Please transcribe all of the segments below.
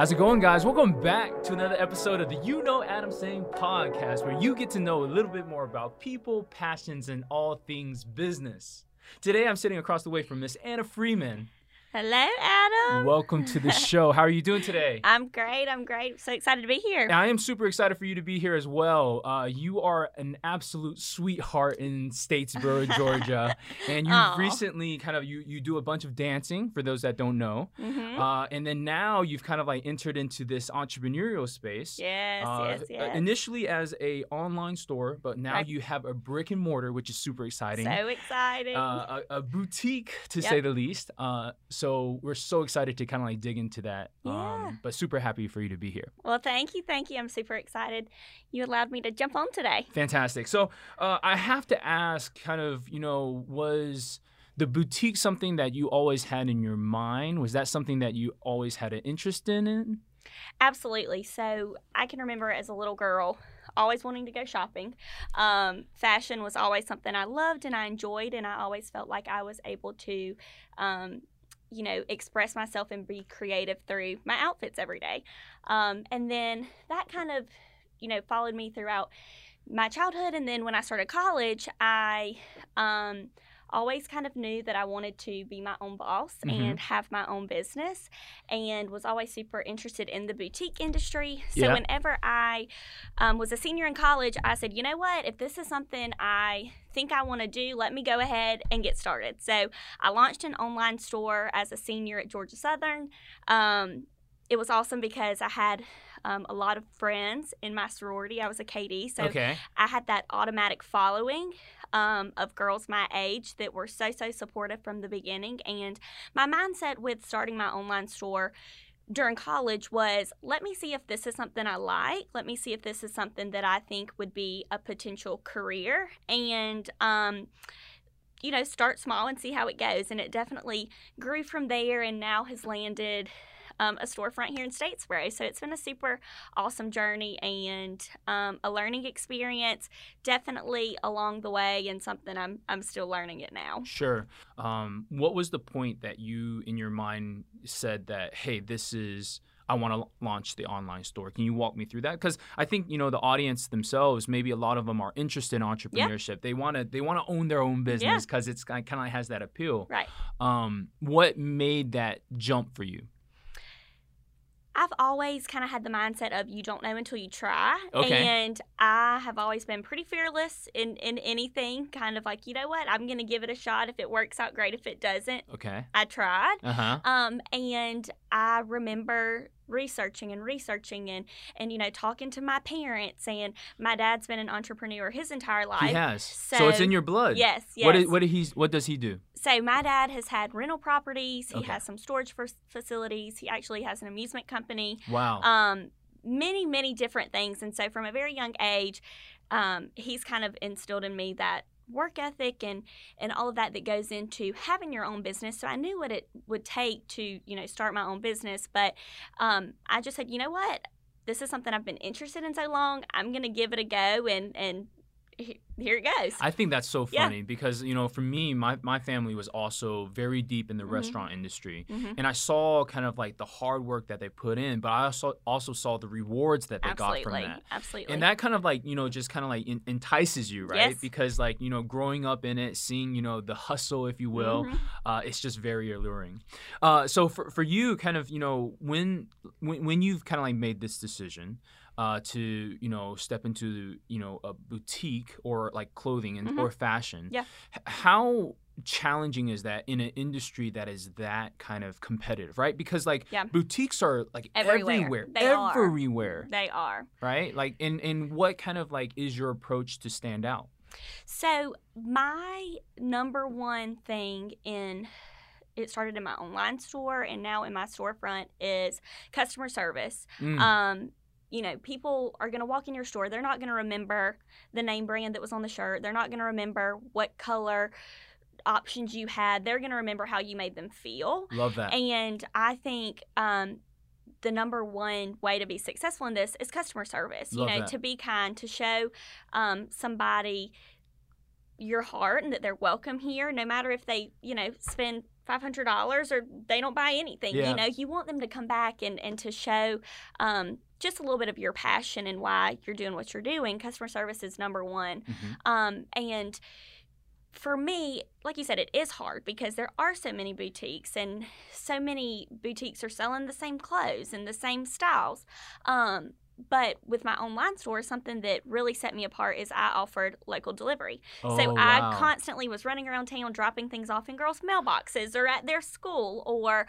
How's it going, guys? Welcome back to another episode of the You Know Adam Saying podcast, where you get to know a little bit more about people, passions, and all things business. Today, I'm sitting across the way from Miss Anna Freeman. Hello, Adam. Welcome to the show. How are you doing today? I'm great. I'm great. So excited to be here. I am super excited for you to be here as well. Uh, you are an absolute sweetheart in Statesboro, Georgia, and you recently kind of you you do a bunch of dancing for those that don't know, hmm uh, and then now you've kind of like entered into this entrepreneurial space. yes, Uh, yes, uh, yes. Initially as a online store, but now Right. you have a brick and mortar, which is super exciting. so exciting. uh, a, a boutique, to Yep. say the least. So we're so excited to kind of like dig into that. Yeah. Um, but super happy for you to be here. well, thank you. Thank you. I'm super excited. You allowed me to jump on today. Fantastic. So uh, I have to ask, kind of, you know, was the boutique something that you always had in your mind? Was that something that you always had an interest in? Absolutely. So I can remember as a little girl always wanting to go shopping. Um, fashion was always something I loved and I enjoyed, and I always felt like I was able to. Um, you know, express myself and be creative through my outfits every day. Um, and then that kind of, you know, followed me throughout my childhood. And then when I started college, I um, always kind of knew that I wanted to be my own boss Mhm. and have my own business and was always super interested in the boutique industry. So Yeah. whenever I um, was a senior in college, I said, you know what? If this is something I think I want to do, let me go ahead and get started. So I launched an online store as a senior at Georgia Southern. Um, it was awesome because I had um, a lot of friends in my sorority. I was a KD, so okay. I had that automatic following um, of girls my age that were so, so supportive from the beginning. And my mindset with starting my online store during college was let me see if this is something I like. Let me see if this is something that I think would be a potential career. And, um, you know, start small and see how it goes. And it definitely grew from there and now has landed um, a storefront here in Statesboro. So it's been a super awesome journey and um, a learning experience, definitely along the way, and something I'm I'm still learning it now. Sure. Um, what was the point that you, in your mind, said that, hey, this is, I want to launch the online store? Can you walk me through that? Because I think, you know, the audience themselves, maybe a lot of them are interested in entrepreneurship. They want to, they want to own their own business because it's kind of has that appeal. Right. Um, what made that jump for you? I've always kind of had the mindset of you don't know until you try. Okay. And I have always been pretty fearless in, in anything, kind of like, you know what, I'm going to give it a shot. If it works out, great. If it doesn't, Okay. I tried. Uh huh. Um, and I remember researching and researching and, and, you know, talking to my parents. And my dad's been an entrepreneur his entire life. He has. So, it's in your blood. Yes, yes. What, is, what, did he, what does he do? so my dad has had rental properties. He Okay. has some storage facilities. He actually has an amusement company. Wow. Um, many, many different things. And so from a very young age, um, he's kind of instilled in me that work ethic and and all of that that goes into having your own business. So i knew what it would take to you know start my own business but um, i just said you know what? This is something i've been interested in so long. I'm to give it a go and and here it goes I think that's so Yeah. funny because you know, for me, my, my family was also very deep in the Mhm. restaurant industry, Mhm. and I saw kind of like the hard work that they put in, but I also also saw the rewards that they got from that. absolutely And that kind of like you know just kind of like en- entices you, right? Yes. Because like you know, growing up in it, seeing you know the hustle, if you will, Mhm. uh, it's just very alluring. Uh, so for, for you, kind of, you know, when when, when you've kind of like made this decision uh, to you know step into you know a boutique or like clothing and Mhm. or fashion, Yeah. h- how challenging is that in an industry that is that kind of competitive, right? Because like Yeah. boutiques are like Everywhere. everywhere, They are. everywhere, they are right? Like, and and what kind of like is your approach to stand out? So my number one thing in it started in my online store and now in my storefront is customer service. Mm, Um, you know, people are going to walk in your store. They're not going to remember the name brand that was on the shirt. They're not going to remember what color options you had. They're going to remember how you made them feel. love that. And I think um, the number one way to be successful in this is customer service. Love you know, that. to be kind, to show um, somebody your heart and that they're welcome here, no matter if they, you know, spend five hundred dollars or they don't buy anything. Yeah. You know, you want them to come back and and to show um, just a little bit of your passion and why you're doing what you're doing. Customer service is number one. Mhm. Um, and for me, like you said, it is hard because there are so many boutiques and so many boutiques are selling the same clothes and the same styles. Um, but with my online store, something that really set me apart is I offered local delivery. Oh, so I wow. constantly was running around town dropping things off in girls' mailboxes or at their school or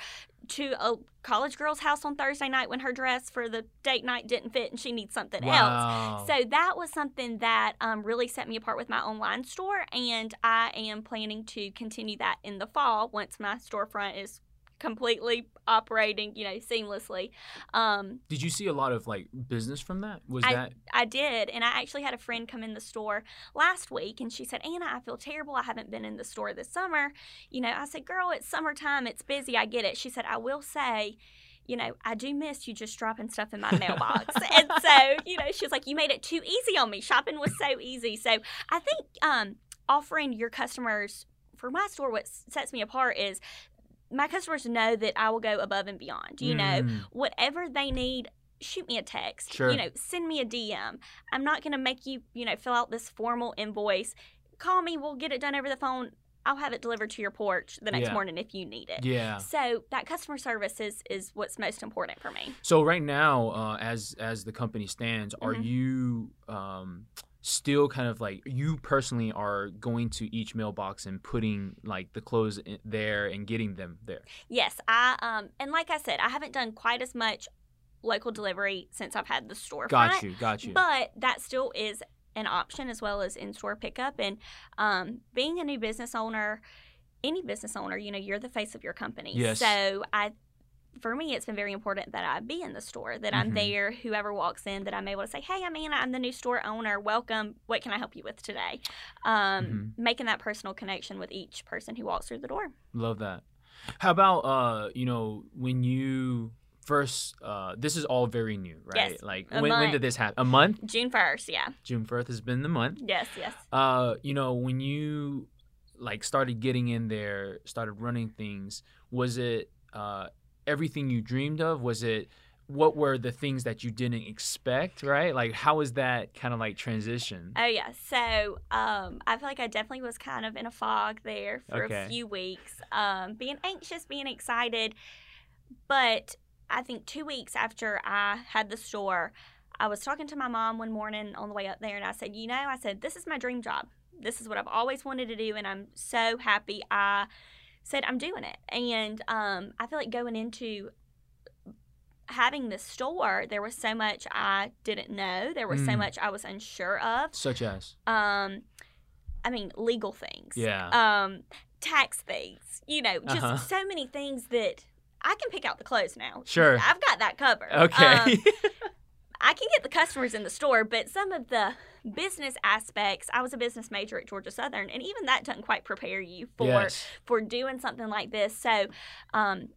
to a college girl's house on Thursday night when her dress for the date night didn't fit and she needs something else. So that was something that um, really set me apart with my online store, and I am planning to continue that in the fall once my storefront is completely operating, you know, seamlessly. Um, Did you see a lot of like business from that? Was I- that I did, and I actually had a friend come in the store last week, and she said, "Anna, I feel terrible. I haven't been in the store this summer." You know, I said, "Girl, it's summertime. It's busy. I get it." She said, "I will say." You know, I do miss you just dropping stuff in my mailbox. and so, you know, she was like, You made it too easy on me. Shopping was so easy. So I think um, offering your customers for my store, what sets me apart is my customers know that I will go above and beyond. You know, Mm, whatever they need shoot me a text Sure. you know send me a dm i'm not going to make you you know fill out this formal invoice call me we'll get it done over the phone i'll have it delivered to your porch the next Yeah. morning if you need it yeah. so that customer service is is what's most important for me So right now, uh, as as the company stands, are Mhm. you um, still kind of like you personally are going to each mailbox and putting like the clothes there and getting them there? yes i um and like i said i haven't done quite as much local delivery since i've had the store Got you, got you. But that still is an option as well as in store pickup. And um, being a new business owner, any business owner, you know, you're the face of your company. Yes. So I, for me, it's been very important that I be in the store, that I'm Mhm. there, whoever walks in, that I'm able to say, hey, I'm Anna, I'm the new store owner. Welcome. What can I help you with today? Um, Mm-hmm. Making that personal connection with each person who walks through the door. Love that. How about uh, you know, when you first uh this is all very new, right? Yes, Like when, when did this happen? A month? June 1st, yeah. June first has been the month. Yes, yes. Uh, you know, when you like started getting in there, started running things, was it uh everything you dreamed of? Was it what were the things that you didn't expect, right? Like how was that kind of like transition? Oh yeah. So um, I feel like I definitely was kind of in a fog there for Okay. a few weeks, um, being anxious, being excited. But I think two weeks after I had the store, I was talking to my mom one morning on the way up there, and I said, "You know, I said this is my dream job. This is what I've always wanted to do, and I'm so happy I." Said I'm doing it, and um, I feel like going into having this store, there was so much I didn't know. There was so Mm. much I was unsure of Such as um i mean legal things Yeah. um tax things you know just Uh-huh. so many things that i can pick out the clothes now Sure. i've got that covered Okay. Um, i can get the customers in the store but some of the business aspects i was a business major at georgia southern and even that doesn't quite prepare you for yes. for doing something like this. So, um,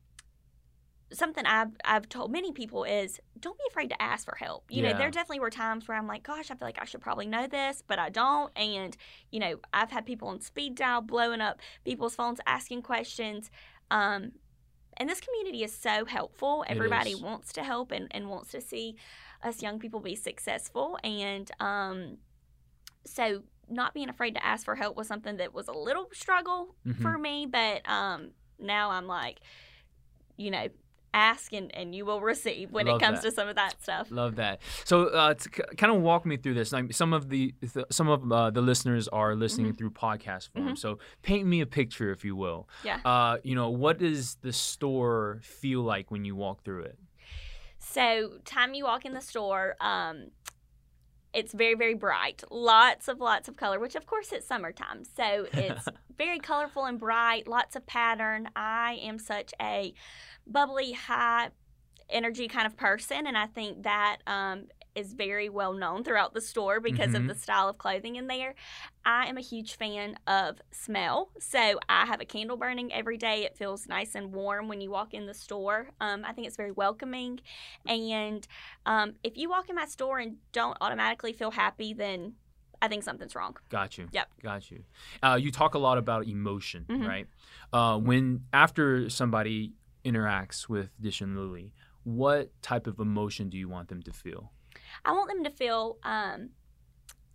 something I've I've told many people is don't be afraid to ask for help. You know, there definitely were times where I'm like, gosh, I feel like I should probably know this, but I don't. And you know, I've had people on speed dial blowing up people's phones asking questions. Um, and this community is so helpful. Everybody wants to help and, and wants to see us young people be successful. And um, so not being afraid to ask for help was something that was a little struggle Mhm. for me, but um, now I'm like, you know, ask and, and you will receive when Love it comes that. to some of that stuff. Love that. So, uh, to k- kind of walk me through this. Like some of the th- some of uh, the listeners are listening Mm-hmm. through podcast form. So, paint me a picture, if you will. Yeah. Uh, you know, what does the store feel like when you walk through it? So, time you walk in the store, um, it's very, very bright. Lots of, lots of color, which of course it's summertime. So, it's very colorful and bright, lots of pattern. I am such a bubbly, high energy kind of person, and I think that um, is very well known throughout the store because Mhm. of the style of clothing in there. I am a huge fan of smell, so I have a candle burning every day. It feels nice and warm when you walk in the store. Um, I think it's very welcoming, and um, if you walk in my store and don't automatically feel happy, then I think something's wrong. Got you. Yep. Got you. Uh, you talk a lot about emotion, Mhm. right? Uh, when after somebody interacts with Dish and Lily, what type of emotion do you want them to feel? I want them to feel um,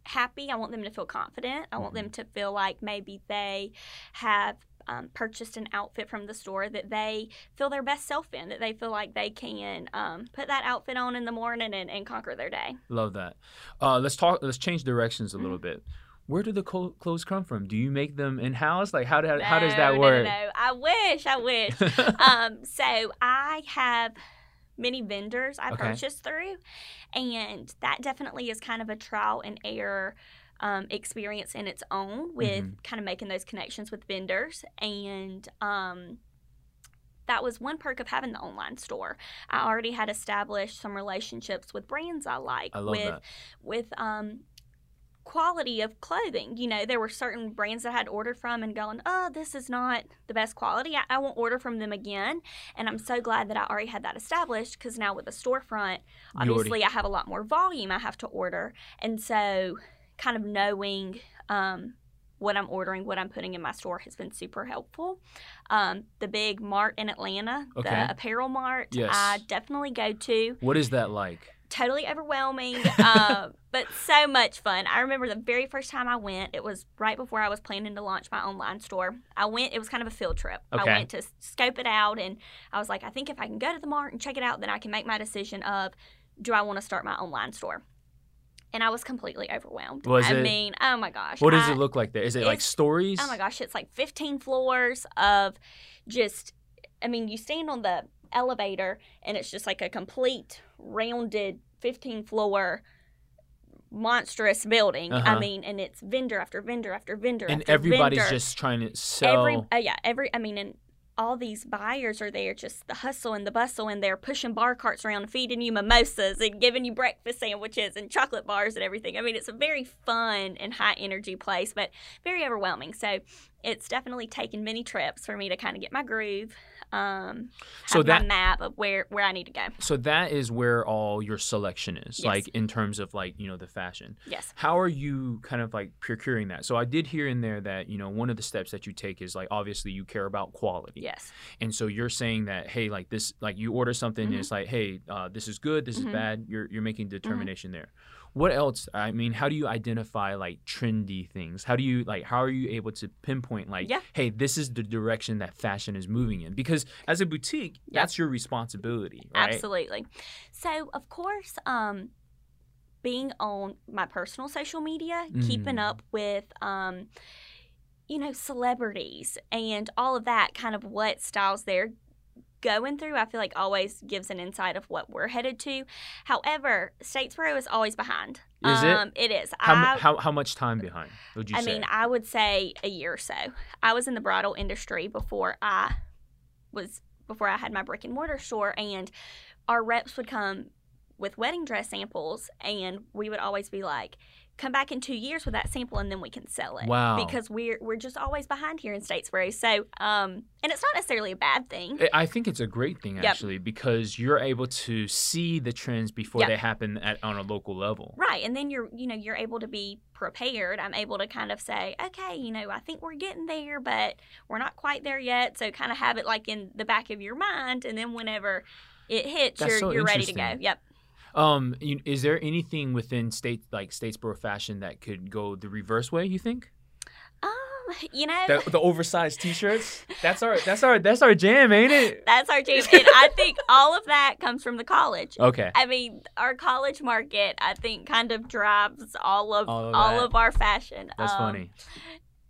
happy. I want them to feel confident. I want them to feel like maybe they have um, purchased an outfit from the store that they feel their best self in, that they feel like they can um, put that outfit on in the morning and, and conquer their day. Love that. Uh, let's talk. Let's change directions a Mm-hmm. little bit. Where do the co- clothes come from? Do you make them in house? Like how, do, how does No, that no, work? No, no, I wish, I wish. um, so I have many vendors I Okay. purchase through, and that definitely is kind of a trial and error um, experience in its own with Mhm. kind of making those connections with vendors and. Um, that was one perk of having the online store. I already had established some relationships with brands I like, I love with that. with um, quality of clothing. You know, there were certain brands that I had ordered from and going, oh, this is not the best quality. I, I won't order from them again. And I'm so glad that I already had that established because now with the storefront, obviously I have a lot more volume I have to order. And so kind of knowing um, what I'm ordering, what I'm putting in my store has been super helpful. Um, the big mart in Atlanta, Okay. the apparel mart, Yes. I definitely go to What is that like? Totally overwhelming, uh, but so much fun. I remember the very first time I went, it was right before I was planning to launch my online store. I went, it was kind of a field trip. Okay. I went to scope it out, and I was like, I think if I can go to the mart and check it out, then I can make my decision of do I want to start my online store? And I was completely overwhelmed. Was I it- mean, oh my gosh. What does I- it look like there? Is it like stories? Oh my gosh, it's like 15 floors of just, I mean, you stand on the elevator and it's just like a complete rounded 15 floor monstrous building. Uh-huh. I mean, and it's vendor after vendor after vendor and after everybody's vendor. just trying to sell. Every, uh, yeah, every, I mean, and all these buyers are there, just the hustle and the bustle, and they're pushing bar carts around feeding you mimosas and giving you breakfast sandwiches and chocolate bars and everything. I mean, it's a very fun and high energy place, but very overwhelming. So it's definitely taken many trips for me to kind of get my groove, um, So that- map of where where I need to go. so that is where all your selection is, Yes. like in terms of like you know the fashion. Yes. How are you kind of like procuring that? So I did hear in there that you know one of the steps that you take is like obviously you care about quality, Yes. and so you're saying that hey like this like you order something and Mhm. it's like hey uh, this is good this Mhm. is bad you're you're making determination there. What else? I mean, how do you identify like trendy things? How do you like? How are you able to pinpoint like, Yeah. hey, this is the direction that fashion is moving in? Because as a boutique, Yeah. that's your responsibility, right? Absolutely. So, of course, um, being on my personal social media, keeping Mm. up with, um, you know, celebrities and all of that, kind of what styles they're going through, I feel like always gives an insight of what we're headed to. However, Statesboro is always behind. Is it? um, It is. How, I, how how much time behind would you I say? mean, I would say a year or so. I was in the bridal industry before I was before I had my brick and mortar store, and our reps would come with wedding dress samples, and we would always be like, "Come back in two years with that sample, and then we can sell it." Wow. Because we're we're just always behind here in Statesboro. So, um, and it's not necessarily a bad thing. I- think it's a great thing Yep. actually because you're able to see the trends before Yep. they happen at, on a local level. Right, and then you're, you know, you're able to be prepared. I'm able to kind of say, okay, you know, I think we're getting there, but we're not quite there yet. So kind of have it like in the back of your mind, and then whenever it hits, That's you're so you're ready to go. Yep. Um, you, is there anything within state like Statesboro fashion that could go the reverse way? You think Um, you know, the, the oversized T-shirts? That's our that's our that's our jam, ain't it? that's our jam, and I think all of that comes from the college. Okay. I mean, our college market, I think, kind of drives all of All all of of, our fashion. That's Um, funny.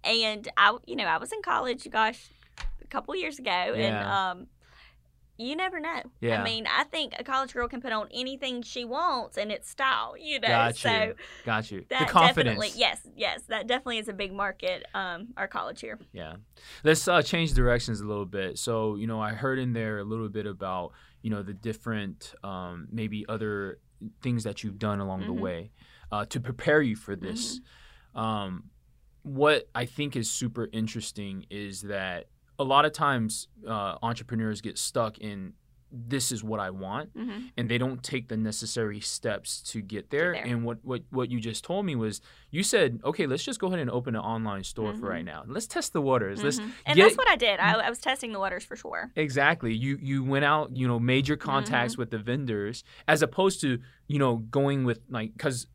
and I, you know, I was in college, gosh, a couple years ago, and Yeah. um, you never know. Yeah. I mean, I think a college girl can put on anything she wants, and it's style, you know. Got so you. Got you. the confidence. definitely, yes, yes, that definitely is a big market. Um, our college here. Yeah. Let's uh, change directions a little bit. So, you know, I heard in there a little bit about, you know, the different, um, maybe other things that you've done along the Mhm. way uh, to prepare you for this. Um, what I think is super interesting is that a lot of times uh, entrepreneurs get stuck in this is what I want, hmm and they don't take the necessary steps to get there. there. And what, what what you just told me was you said, okay, let's just go ahead and open an online store for Mhm. right now. Let's test the waters. Let's Mhm. And get- that's what I did. I, I was testing the waters for sure. Exactly. You you went out, you know, made your contacts Mm-hmm. with the vendors as opposed to, you know, going with like cuz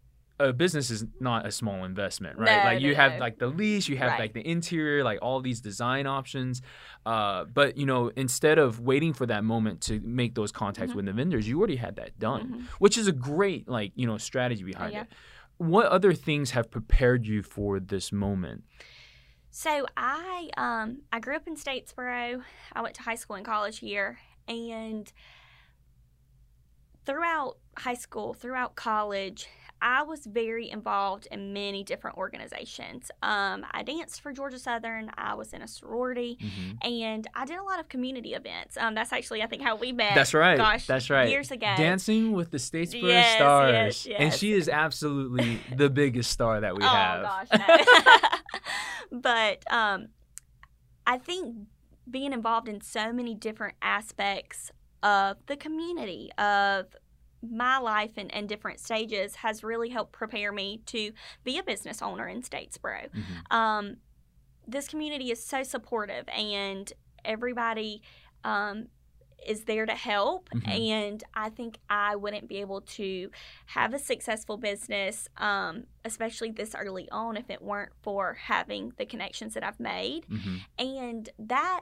a business is not a small investment, right? No, like you have no. like the lease, you have Right. like the interior, like all these design options. Uh, but you know, instead of waiting for that moment to make those contacts Mhm. with the vendors, you already had that done, Mhm. which is a great like, you know, strategy behind yeah. it. What other things have prepared you for this moment? So I um I grew up in Statesboro. I went to high school and college here and throughout high school, throughout college, I was very involved in many different organizations. Um, I danced for Georgia Southern. I was in a sorority, Mhm. and I did a lot of community events. Um, that's actually, I think, how we met. That's right. Gosh, That's right. Years ago. Dancing with the Statesboro Yes, Stars. yes, And she is absolutely the biggest star that we oh have. gosh, no. but um, I think being involved in so many different aspects of the community of my life and, and different stages has really helped prepare me to be a business owner in Statesboro. Mhm. Um, this community is so supportive and everybody um, is there to help Mhm. and i think i wouldn't be able to have a successful business um, especially this early on if it weren't for having the connections that i've made Mhm. and that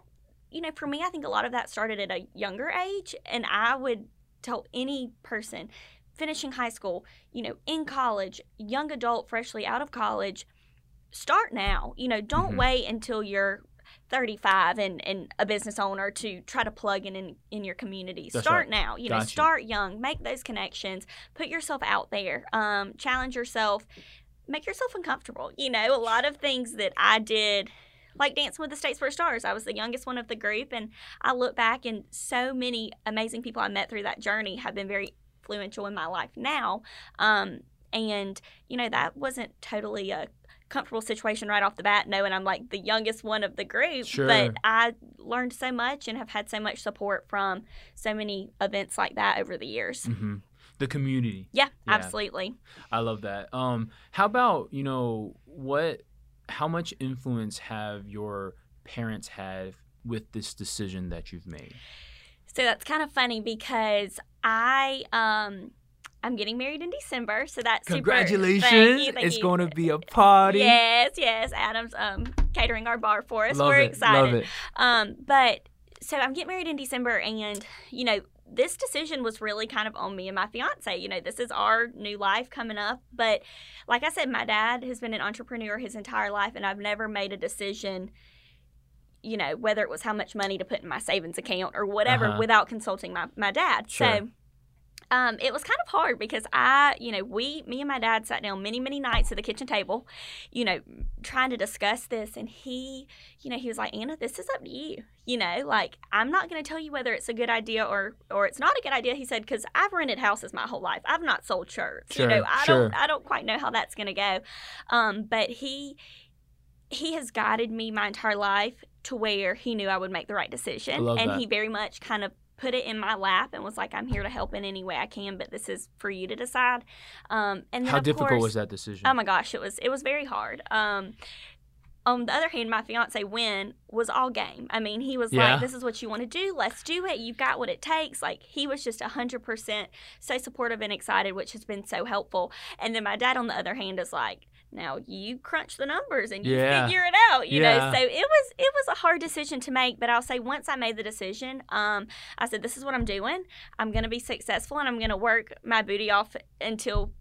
you know for me i think a lot of that started at a younger age and i would tell any person finishing high school you know in college young adult freshly out of college start now. You know don't Mhm. wait until you're 35 and, and a business owner to try to plug in in, in your community. That's start right. now. You know start young. Make those connections. Put yourself out there. Um, challenge yourself. Make yourself uncomfortable. You know a lot of things that i did like dancing with the Statesboro stars i was the youngest one of the group and i look back and so many amazing people i met through that journey have been very influential in my life now um, and you know that wasn't totally a comfortable situation right off the bat knowing i'm like the youngest one of the group Sure. but i learned so much and have had so much support from so many events like that over the years Mhm. The community. yeah, Yeah. absolutely I love that. Um, how about you know what? How much influence have your parents had with this decision that you've made? So that's kind of funny because I um I'm getting married in December, so that's super- Congratulations! Thank you, thank it's you. going to be a party. Yes, yes. Adam's um catering our bar for us. Love We're it. excited. Love it. Um, but so I'm getting married in December, and you know this decision was really kind of on me and my fiance. You know, this is our new life coming up. But like I said, my dad has been an entrepreneur his entire life, and I've never made a decision. You know, whether it was how much money to put in my savings account or whatever, Uh-huh. without consulting my my dad. Sure. So. Um, it was kind of hard because I, you know, we, me and my dad sat down many, many nights at the kitchen table, you know, trying to discuss this. And he, you know, he was like, Anna, this is up to you. You know, like I'm not going to tell you whether it's a good idea or or it's not a good idea. He said because I've rented houses my whole life. I've not sold shirts. Sure, you know, I sure. don't I don't quite know how that's going to go. Um, but he he has guided me my entire life to where he knew I would make the right decision, and that. he very much kind of put it in my lap and was like, "I'm here to help in any way I can, but this is for you to decide." Um, and then How difficult course, was that decision? Oh my gosh, it was it was very hard. Um, on the other hand, my fiance Win was all game. I mean, he was Yeah. like, "This is what you want to do. Let's do it. You've got what it takes." Like he was just hundred percent so supportive and excited, which has been so helpful. And then my dad, on the other hand, is like, "Now you crunch the numbers and you Yeah. figure it out." You Yeah. know, so it was it was a hard decision to make. But I'll say once I made the decision, um, I said, "This is what I'm doing. I'm going to be successful, and I'm going to work my booty off until."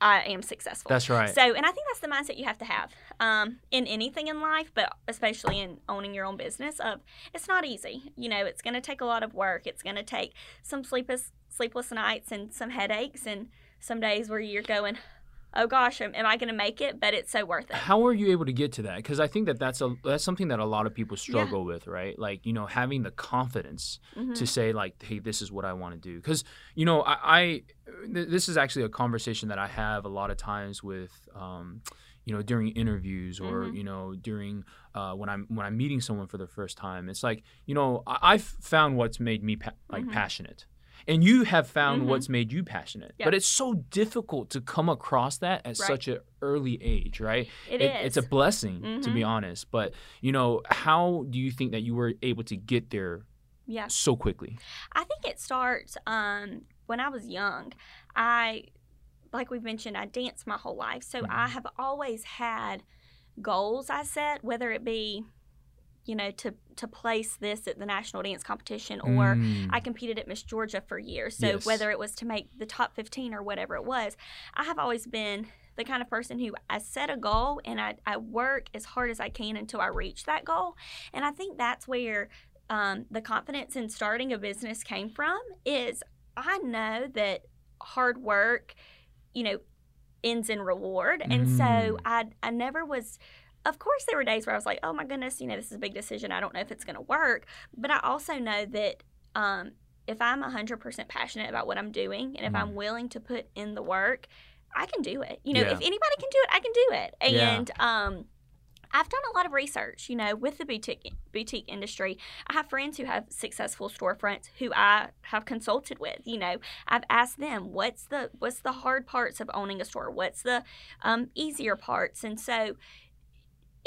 I am successful. That's right. So, and I think that's the mindset you have to have um, in anything in life, but especially in owning your own business. Of it's not easy. You know, it's going to take a lot of work. It's going to take some sleepless sleepless nights and some headaches and some days where you're going, "Oh gosh, am, am I going to make it?" But it's so worth it. How were you able to get to that? Because I think that that's a that's something that a lot of people struggle with, right? Like you know, having the confidence Mhm. to say like, "Hey, this is what I want to do." Because you know, I, I th- this is actually a conversation that I have a lot of times with, um, you know during interviews or Mhm. you know during uh, when I'm when I'm meeting someone for the first time. It's like you know I, I've found what's made me pa- like Mhm. passionate. And you have found Mhm. what's made you passionate, Yep. but it's so difficult to come across that at Right. such an early age, right? It It- is. It's a blessing, to be honest. But you know, how do you think that you were able to get there yeah. so quickly? I think it starts um, when I was young. I, like we've mentioned, I danced my whole life. So Mhm. I have always had goals I set, whether it be, you know, to, to place this at the national dance competition or Mm. I competed at Miss Georgia for years. So Yes. whether it was to make the top 15 or whatever it was, I have always been the kind of person who I set a goal and I, I work as hard as I can until I reach that goal. And I think that's where um, the confidence in starting a business came from is I know that hard work, you know, ends in reward. And so Mm. I, I never was of course there were days where I was like, oh my goodness, you know, this is a big decision. I don't know if it's going to work. But I also know that um, if I'm 100% passionate about what I'm doing and if I'm Mm. willing to put in the work, I can do it. You know, Yeah. if anybody can do it, I can do it. Yeah. And um, I've done a lot of research, you know, with the boutique boutique industry. I have friends who have successful storefronts who I have consulted with. You know, I've asked them what's the what's the hard parts of owning a store, what's the um, easier parts, and so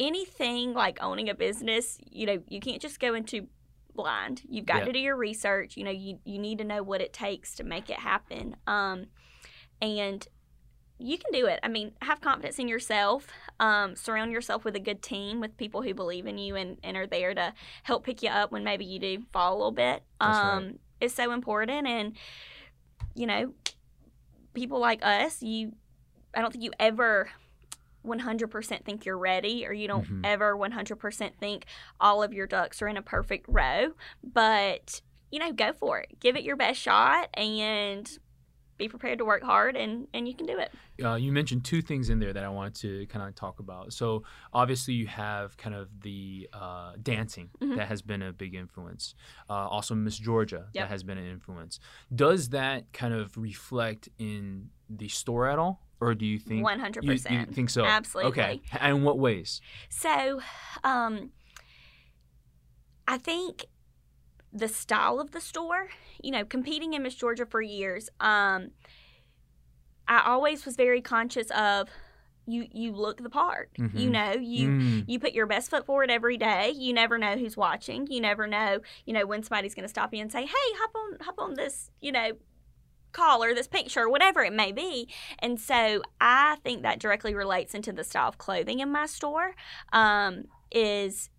anything like owning a business, you know, you can't just go into blind. You've got Yeah. to do your research. You know, you you need to know what it takes to make it happen. Um, and you can do it. I mean, have confidence in yourself. Um, surround yourself with a good team, with people who believe in you and, and are there to help pick you up when maybe you do fall a little bit. Um, right. It's so important. And, you know, people like us, you, I don't think you ever 100% think you're ready or you don't Mhm. ever 100% think all of your ducks are in a perfect row. But, you know, go for it. Give it your best shot and be prepared to work hard and, and you can do it. uh, you mentioned two things in there that I wanted to kind of talk about. So obviously you have kind of the uh, dancing Mhm. that has been a big influence. Uh, also Miss Georgia Yep. that has been an influence. Does that kind of reflect in the store at all, or do you think? One hundred You, you think so? Absolutely. Okay. And in what ways? So, um, I think the style of the store, you know, competing in Miss Georgia for years, um, I always was very conscious of you. You look the part. You Mhm. know, you Mm, you put your best foot forward every day. You never know who's watching. You never know, you know, when somebody's going to stop you and say, "Hey, hop on, hop on this," you know, collar, this picture, whatever it may be. And so I think that directly relates into the style of clothing in my store. Um, is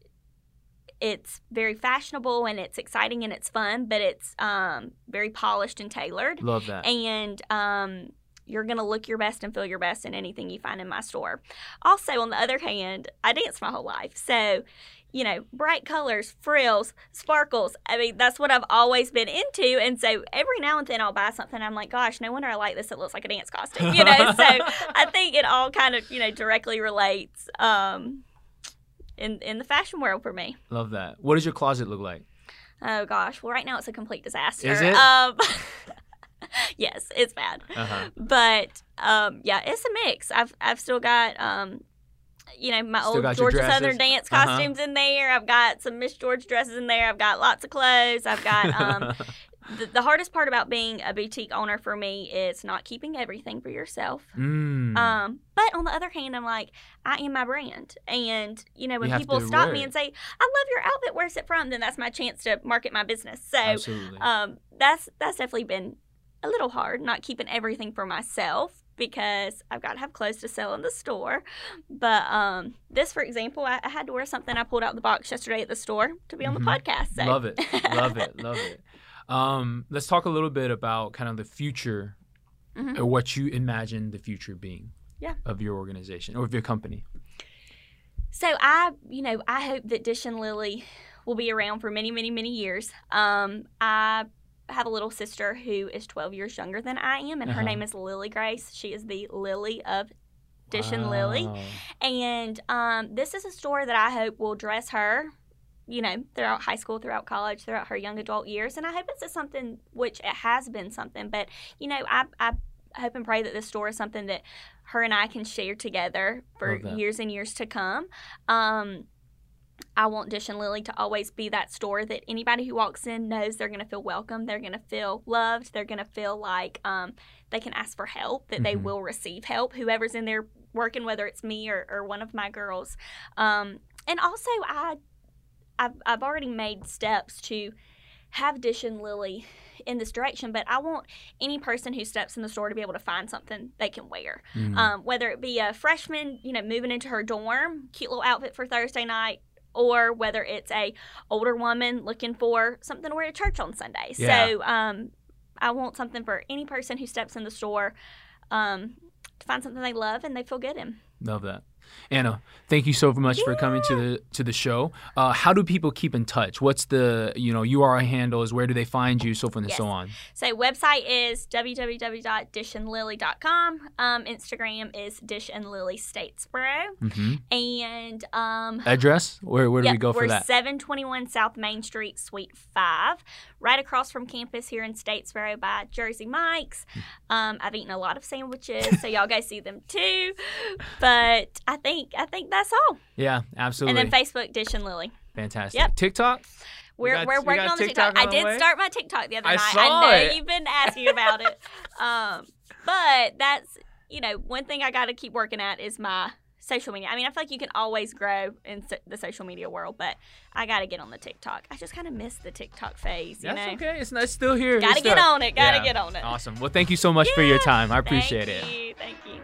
it's very fashionable and it's exciting and it's fun, but it's um, very polished and tailored love that. and um, you're going to look your best and feel your best in anything you find in my store. Also, on the other hand, I danced my whole life. So, you know, bright colors, frills, sparkles. I mean, that's what I've always been into. And so every now and then I'll buy something. I'm like, gosh, no wonder I like this. It looks like a dance costume, you know? so I think it all kind of, you know, directly relates um, in, in the fashion world for me. love that. What does your closet look like? Oh, gosh. Well, right now it's a complete disaster. Is it? Um, yes, it's bad. Uh-huh. but um, yeah, it's a mix. I've I've still got um, you know, my Still old Georgia? Southern dance Uh-huh. costumes in there. I've got some Miss Georgia dresses in there. I've got lots of clothes. I've got um, the, the hardest part about being a boutique owner for me is not keeping everything for yourself. Mm. Um, but on the other hand, I'm like, I am my brand, and you know, when You people stop me and say, "I love your outfit. Where's it from?" Then that's my chance to market my business. So um, that's that's definitely been a little hard not keeping everything for myself because I've got to have clothes to sell in the store. But um, this, for example, I, I had to wear something I pulled out the box yesterday at the store to be on Mhm. the podcast. So. Love it. Love it. Love it. Um, let's talk a little bit about kind of the future Mhm. or what you imagine the future being Yeah. of your organization or of your company. So I, you know, I hope that Dish and Lily will be around for many, many, many years. Um, I have a little sister who is 12 years younger than I am, and her Uh-huh. name is Lily Grace. She is the Lily of Dish and Lily. And um, this is a store that I hope will dress her, you know, throughout high school, throughout college, throughout her young adult years. And I hope it's something which it has been something. But, you know, I, I hope and pray that this store is something that her and I can share together for years and years to come. Um, I want Dish and Lily to always be that store that anybody who walks in knows they're going to feel welcome. They're going to feel loved. They're going to feel like um, they can ask for help, that they Mhm. will receive help, whoever's in there working, whether it's me or, or one of my girls. Um, and also, I, I've, I've already made steps to have Dish and Lily in this direction, but I want any person who steps in the store to be able to find something they can wear. Mm. Um, whether it be a freshman, you know, moving into her dorm, cute little outfit for Thursday night, or whether it's a older woman looking for something to wear to church on Sunday. Yeah. So um, I want something for any person who steps in the store um, to find something they love and they feel good in. Love that. Anna, thank you so much for coming to the to the show. Uh, how do people keep in touch? What's the you know URI handles? Where do they find you? So forth and Yes. so on. So website is www.dishandlily.com. Um, Instagram is Dish and Lily Statesboro. hmm And um, Address? Where where do we go for we're that? 721 South Main Street, Suite 5, right across from campus here in Statesboro by Jersey Mike's. Um, I've eaten a lot of sandwiches, so y'all go see them too. But I think I think that's all. Yeah, absolutely. And then Facebook, Dish and Lily. Fantastic. Yep. TikTok? We We're, got- we're working on the TikTok TikTok. I did start my TikTok the other I night. saw I know it. you've been asking about it. Um, but that's you know one thing I got to keep working at is my social media. I mean, I feel like you can always grow in so- the social media world, but I got to get on the TikTok. I just kind of miss the TikTok phase. You That's know, okay. It's it's still here. got to get on it. Got to Yeah. get on it. Awesome. Well, thank you so much for your time. I appreciate it. Thank you.